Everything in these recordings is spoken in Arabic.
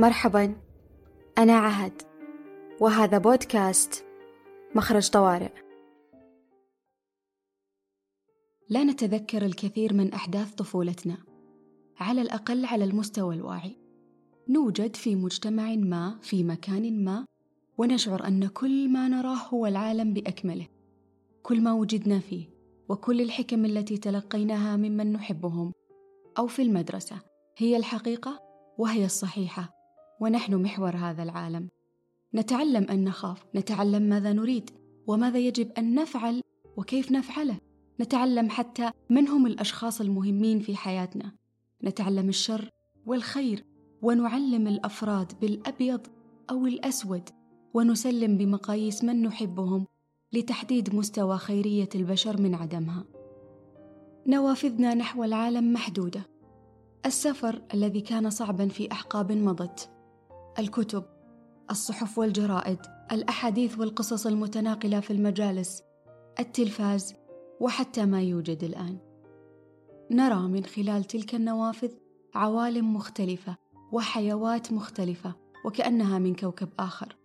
مرحبا أنا عهد وهذا بودكاست مخرج طوارئ. لا نتذكر الكثير من أحداث طفولتنا. على الأقل على المستوى الواعي. نوجد في مجتمع ما في مكان ما ونشعر أن كل ما نراه هو العالم بأكمله. كل ما وجدنا فيه وكل الحكم التي تلقيناها ممن نحبهم أو في المدرسة هي الحقيقة وهي الصحيحة. ونحن محور هذا العالم. نتعلم أن نخاف نتعلم ماذا نريد وماذا يجب أن نفعل وكيف نفعله. نتعلم حتى من هم الأشخاص المهمين في حياتنا. نتعلم الشر والخير ونعلم الأفراد بالأبيض أو الأسود ونسلم بمقاييس من نحبهم لتحديد مستوى خيرية البشر من عدمها. نوافذنا نحو العالم محدودة. السفر الذي كان صعبا في أحقاب مضت. الكتب الصحف والجرائد الأحاديث والقصص المتناقلة في المجالس التلفاز وحتى ما يوجد الآن. نرى من خلال تلك النوافذ عوالم مختلفة وحيوات مختلفة وكأنها من كوكب آخر.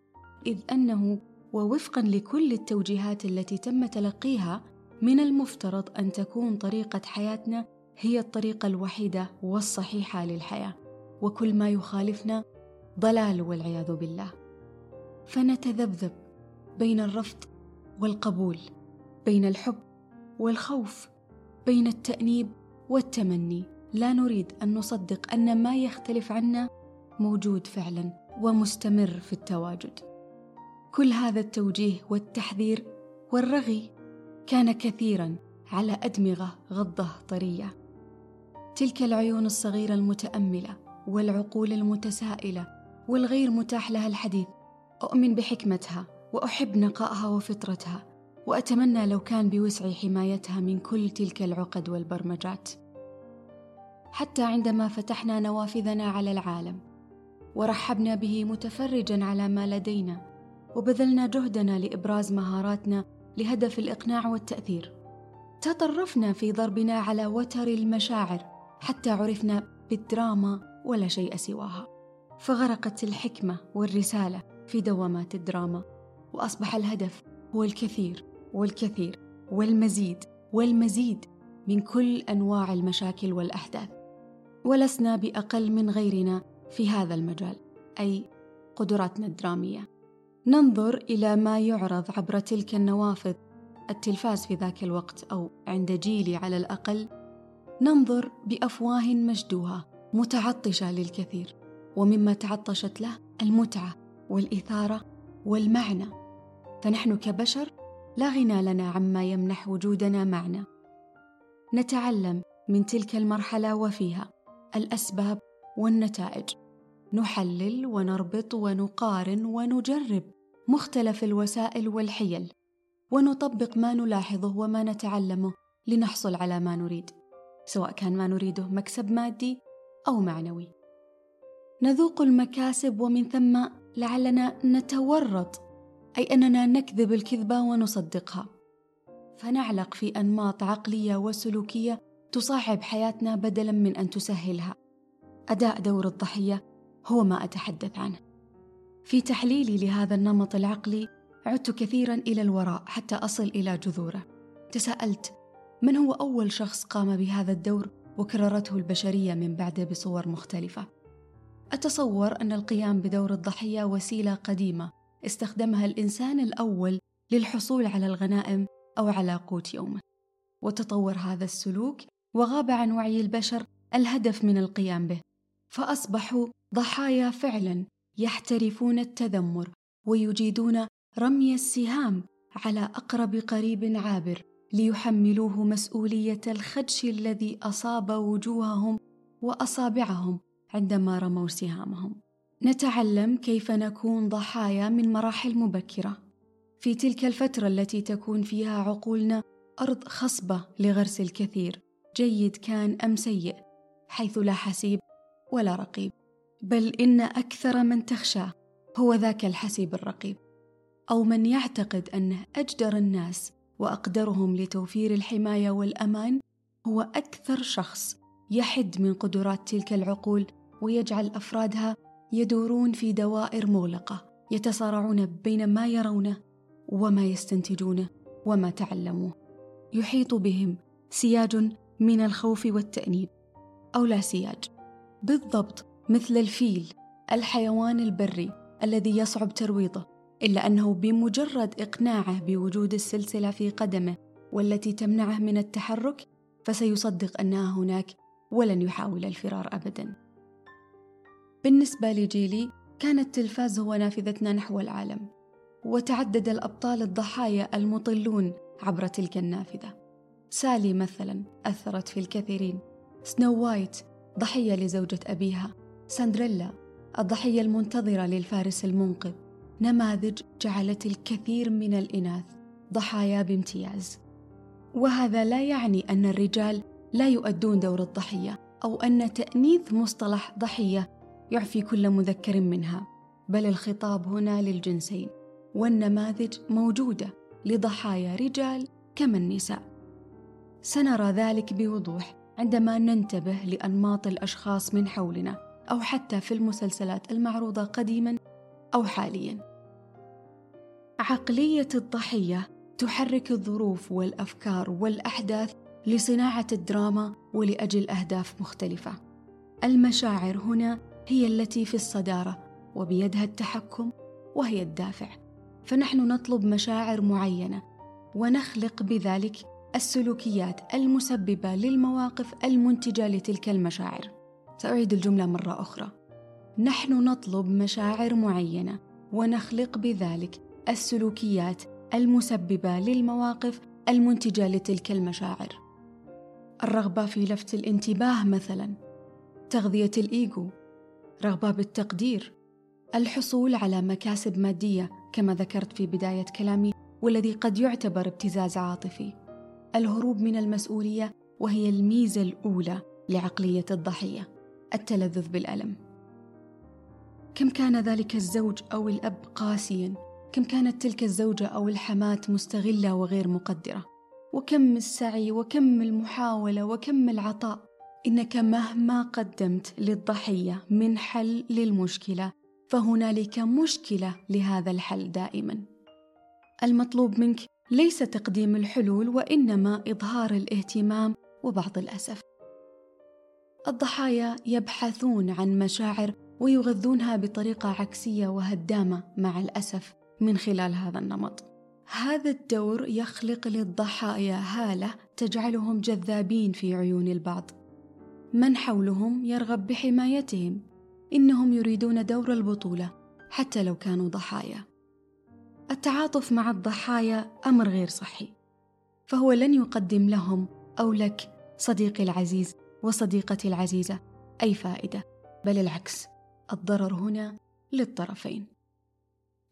إذ أنه ووفقا لكل التوجيهات التي تم تلقيها من المفترض أن تكون طريقة حياتنا هي الطريقة الوحيدة والصحيحة للحياة. وكل ما يخالفنا ضلال والعياذ بالله. فنتذبذب بين الرفض والقبول بين الحب والخوف بين التأنيب والتمني. لا نريد أن نصدق أن ما يختلف عنا موجود فعلا ومستمر في التواجد. كل هذا التوجيه والتحذير والرغي كان كثيرا على أدمغة غضة طرية. تلك العيون الصغيرة المتأملة والعقول المتسائلة والغير متاح لها الحديث. أؤمن بحكمتها وأحب نقائها وفطرتها وأتمنى لو كان بوسعي حمايتها من كل تلك العقد والبرمجات. حتى عندما فتحنا نوافذنا على العالم ورحبنا به متفرجا على ما لدينا وبذلنا جهدنا لإبراز مهاراتنا لهدف الإقناع والتأثير تطرفنا في ضربنا على وتر المشاعر حتى عرفنا بالدراما ولا شيء سواها. فغرقت الحكمة والرسالة في دوامات الدراما وأصبح الهدف هو الكثير والكثير والمزيد والمزيد من كل أنواع المشاكل والأحداث. ولسنا بأقل من غيرنا في هذا المجال أي قدراتنا الدرامية. ننظر إلى ما يعرض عبر تلك النوافذ التلفاز في ذاك الوقت أو عند جيلي على الأقل. ننظر بأفواه مشدوهة متعطشة للكثير. ومما تعطشت له المتعة والإثارة والمعنى. فنحن كبشر لا غنى لنا عما يمنح وجودنا معنى نتعلم من تلك المرحلة وفيها الأسباب والنتائج. نحلل ونربط ونقارن ونجرب مختلف الوسائل والحيل. ونطبق ما نلاحظه وما نتعلمه لنحصل على ما نريد سواء كان ما نريده مكسب مادي أو معنوي. نذوق المكاسب ومن ثم لعلنا نتورط أي أننا نكذب الكذبه ونصدقها. فنعلق في أنماط عقلية وسلوكية تصعب حياتنا بدلا من أن تسهلها. أداء دور الضحية هو ما أتحدث عنه. في تحليلي لهذا النمط العقلي عدت كثيرا إلى الوراء حتى أصل إلى جذوره. تساءلت من هو أول شخص قام بهذا الدور وكررته البشرية من بعده بصور مختلفة؟ أتصور أن القيام بدور الضحية وسيلة قديمة استخدمها الإنسان الأول للحصول على الغنائم أو على قوت يومه. وتطور هذا السلوك وغاب عن وعي البشر الهدف من القيام به فأصبحوا ضحايا فعلا يحترفون التذمر ويجيدون رمي السهام على أقرب قريب عابر ليحملوه مسؤولية الخدش الذي أصاب وجوههم وأصابعهم عندما رموا سهامهم. نتعلم كيف نكون ضحايا من مراحل مبكرة. في تلك الفترة التي تكون فيها عقولنا أرض خصبة لغرس الكثير. جيد كان أم سيء حيث لا حسيب ولا رقيب. بل إن أكثر من تخشاه هو ذاك الحسيب الرقيب. أو من يعتقد أنه أجدر الناس وأقدرهم لتوفير الحماية والأمان هو أكثر شخص يحد من قدرات تلك العقول ويجعل أفرادها يدورون في دوائر مغلقة يتصارعون بين ما يرونه وما يستنتجونه وما تعلموه. يحيط بهم سياج من الخوف والتأنيب. أو لا سياج. بالضبط مثل الفيل الحيوان البري الذي يصعب ترويضه إلا أنه بمجرد إقناعه بوجود السلسلة في قدمه والتي تمنعه من التحرك فسيصدق أنها هناك ولن يحاول الفرار أبدا. بالنسبة لجيلي كان التلفاز هو نافذتنا نحو العالم وتعدد الأبطال الضحايا المطلون عبر تلك النافذة. سالي مثلا أثرت في الكثيرين. سنو وايت ضحية لزوجة أبيها. ساندريلا الضحية المنتظرة للفارس المنقذ. نماذج جعلت الكثير من الإناث ضحايا بامتياز. وهذا لا يعني أن الرجال لا يؤدون دور الضحية أو أن تأنيث مصطلح ضحية يعفي كل مذكر منها بل الخطاب هنا للجنسين والنماذج موجودة لضحايا رجال كما النساء. سنرى ذلك بوضوح عندما ننتبه لأنماط الأشخاص من حولنا أو حتى في المسلسلات المعروضة قديما أو حاليا. عقلية الضحية تحرك الظروف والأفكار والأحداث لصناعة الدراما ولأجل أهداف مختلفة. المشاعر هنا هي التي في الصدارة وبيدها التحكم وهي الدافع. فنحن نطلب مشاعر معينة ونخلق بذلك السلوكيات المسببة للمواقف المنتجة لتلك المشاعر. سأعيد الجملة مرة أخرى. نحن نطلب مشاعر معينة ونخلق بذلك السلوكيات المسببة للمواقف المنتجة لتلك المشاعر. الرغبة في لفت الانتباه مثلا تغذية الإيجو رغبة بالتقدير. الحصول على مكاسب مادية كما ذكرت في بداية كلامي والذي قد يعتبر ابتزاز عاطفي. الهروب من المسؤولية وهي الميزة الأولى لعقلية الضحية. التلذذ بالألم. كم كان ذلك الزوج أو الأب قاسيا؟ كم كانت تلك الزوجة أو الحماة مستغلة وغير مقدرة؟ وكم السعي وكم المحاولة وكم العطاء؟ إنك مهما قدمت للضحية من حل للمشكلة فهنالك مشكلة لهذا الحل دائما. المطلوب منك ليس تقديم الحلول وإنما إظهار الاهتمام وبعض الأسف. الضحايا يبحثون عن مشاعر ويغذونها بطريقة عكسية وهدامة مع الأسف من خلال هذا النمط. هذا الدور يخلق للضحايا هالة تجعلهم جذابين في عيون البعض. من حولهم يرغب بحمايتهم؟ إنهم يريدون دور البطولة حتى لو كانوا ضحايا. التعاطف مع الضحايا أمر غير صحي. فهو لن يقدم لهم أو لك صديقي العزيز وصديقتي العزيزة أي فائدة بل العكس الضرر هنا للطرفين.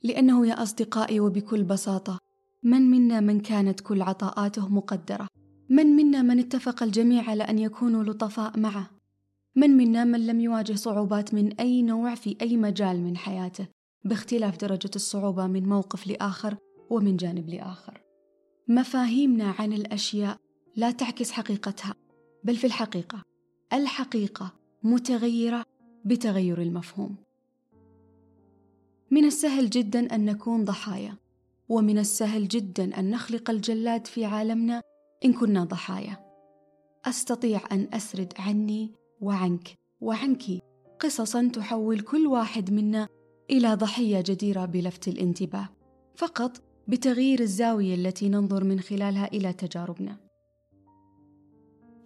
لأنه يا أصدقائي وبكل بساطة من منا من كانت كل عطاءاته مقدرة؟ من منا من اتفق الجميع على أن يكونوا لطفاء معه؟ من منا من لم يواجه صعوبات من أي نوع في أي مجال من حياته باختلاف درجة الصعوبة من موقف لآخر ومن جانب لآخر؟ مفاهيمنا عن الأشياء لا تعكس حقيقتها بل في الحقيقة الحقيقة متغيرة بتغير المفهوم. من السهل جدا أن نكون ضحايا ومن السهل جدا أن نخلق الجلاد في عالمنا إن كنا ضحايا. أستطيع أن أسرد عني وعنك وعنك. قصصا تحول كل واحد منا إلى ضحية جديرة بلفت الانتباه. فقط بتغيير الزاوية التي ننظر من خلالها إلى تجاربنا.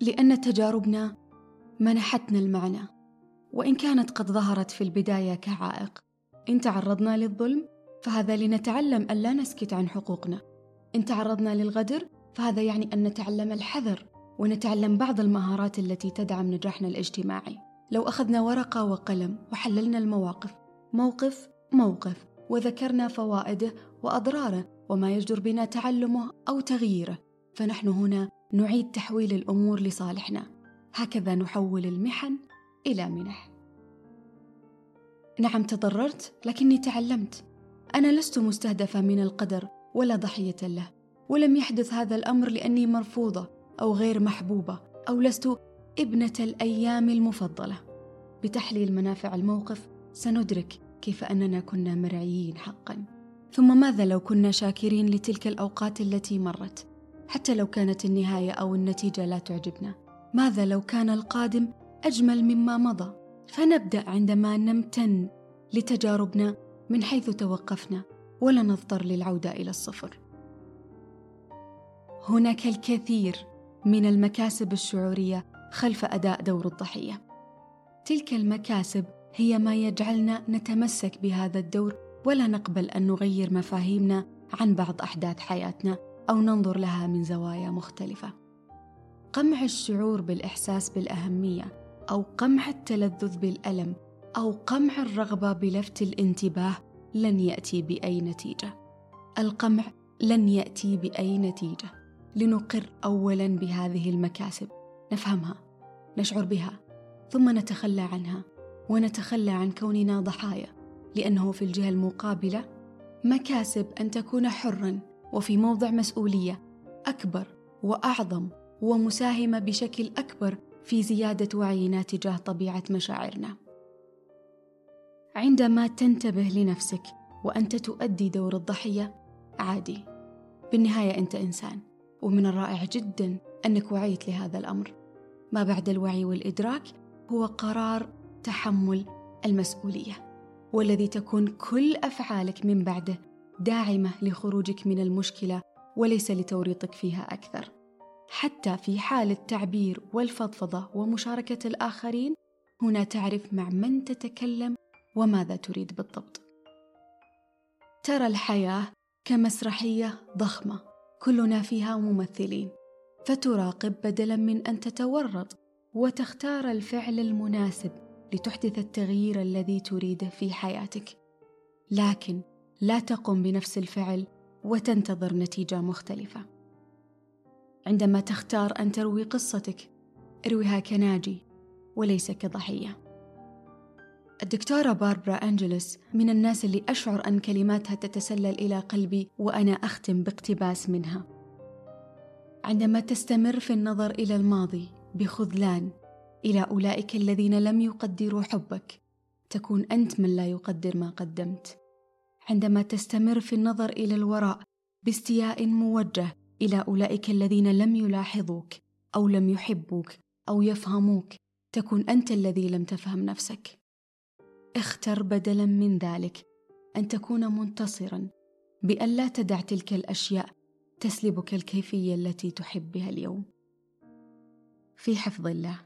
لأن تجاربنا منحتنا المعنى. وإن كانت قد ظهرت في البداية كعائق إن تعرضنا للظلم فهذا لنتعلم أن لا نسكت عن حقوقنا. إن تعرضنا للغدر فهذا يعني أن نتعلم الحذر ونتعلم بعض المهارات التي تدعم نجاحنا الاجتماعي. لو أخذنا ورقة وقلم وحللنا المواقف موقف موقف وذكرنا فوائده وأضراره وما يجدر بنا تعلمه أو تغييره فنحن هنا نعيد تحويل الأمور لصالحنا. هكذا نحول المحن إلى منح. نعم تضررت لكني تعلمت. أنا لست مستهدفة من القدر ولا ضحية له. ولم يحدث هذا الأمر لأني مرفوضة أو غير محبوبة أو لست ابنة الأيام المفضلة. بتحليل منافع الموقف سندرك كيف أننا كنا مرعيين حقا. ثم ماذا لو كنا شاكرين لتلك الأوقات التي مرت؟ حتى لو كانت النهاية أو النتيجة لا تعجبنا. ماذا لو كان القادم أجمل مما مضى؟ فنبدأ عندما نمتن لتجاربنا من حيث توقفنا ولا نضطر للعودة إلى الصفر. هناك الكثير من المكاسب الشعورية خلف أداء دور الضحية تلك المكاسب هي ما يجعلنا نتمسك بهذا الدور ولا نقبل أن نغير مفاهيمنا عن بعض أحداث حياتنا أو ننظر لها من زوايا مختلفة. قمع الشعور بالإحساس بالأهمية أو قمع التلذذ بالألم أو قمع الرغبة بلفت الانتباه لن يأتي بأي نتيجة. القمع لن يأتي بأي نتيجة. لنقر أولا بهذه المكاسب، نفهمها، نشعر بها، ثم نتخلى عنها، ونتخلى عن كوننا ضحايا، لأنه في الجهة المقابلة مكاسب أن تكون حرا وفي موضع مسؤولية أكبر وأعظم ومساهمه بشكل أكبر في زيادة وعينا تجاه طبيعة مشاعرنا. عندما تنتبه لنفسك وأنت تؤدي دور الضحية عادي. بالنهاية أنت إنسان. ومن الرائع جدا أنك وعيت لهذا الأمر. ما بعد الوعي والإدراك هو قرار تحمل المسؤولية والذي تكون كل أفعالك من بعده داعمة لخروجك من المشكلة وليس لتوريطك فيها أكثر. حتى في حال التعبير والفضفضة ومشاركة الآخرين هنا تعرف مع من تتكلم وماذا تريد بالضبط. ترى الحياة كمسرحية ضخمة. كلنا فيها ممثلين فتراقب بدلا من أن تتورط وتختار الفعل المناسب لتحدث التغيير الذي تريده في حياتك. لكن لا تقم بنفس الفعل وتنتظر نتيجة مختلفة. عندما تختار أن تروي قصتك ارويها كناجي وليس كضحية. الدكتورة باربرا انجلس من الناس اللي أشعر أن كلماتها تتسلل إلى قلبي وأنا أختم باقتباس منها. عندما تستمر في النظر إلى الماضي بخذلان إلى أولئك الذين لم يقدروا حبك تكون أنت من لا يقدر ما قدمت. عندما تستمر في النظر إلى الوراء باستياء موجه إلى أولئك الذين لم يلاحظوك أو لم يحبوك أو يفهموك تكون أنت الذي لم تفهم نفسك. اختر بدلا من ذلك أن تكون منتصرا بأن لا تدع تلك الأشياء تسلبك الكيفية التي تحب بها اليوم. في حفظ الله.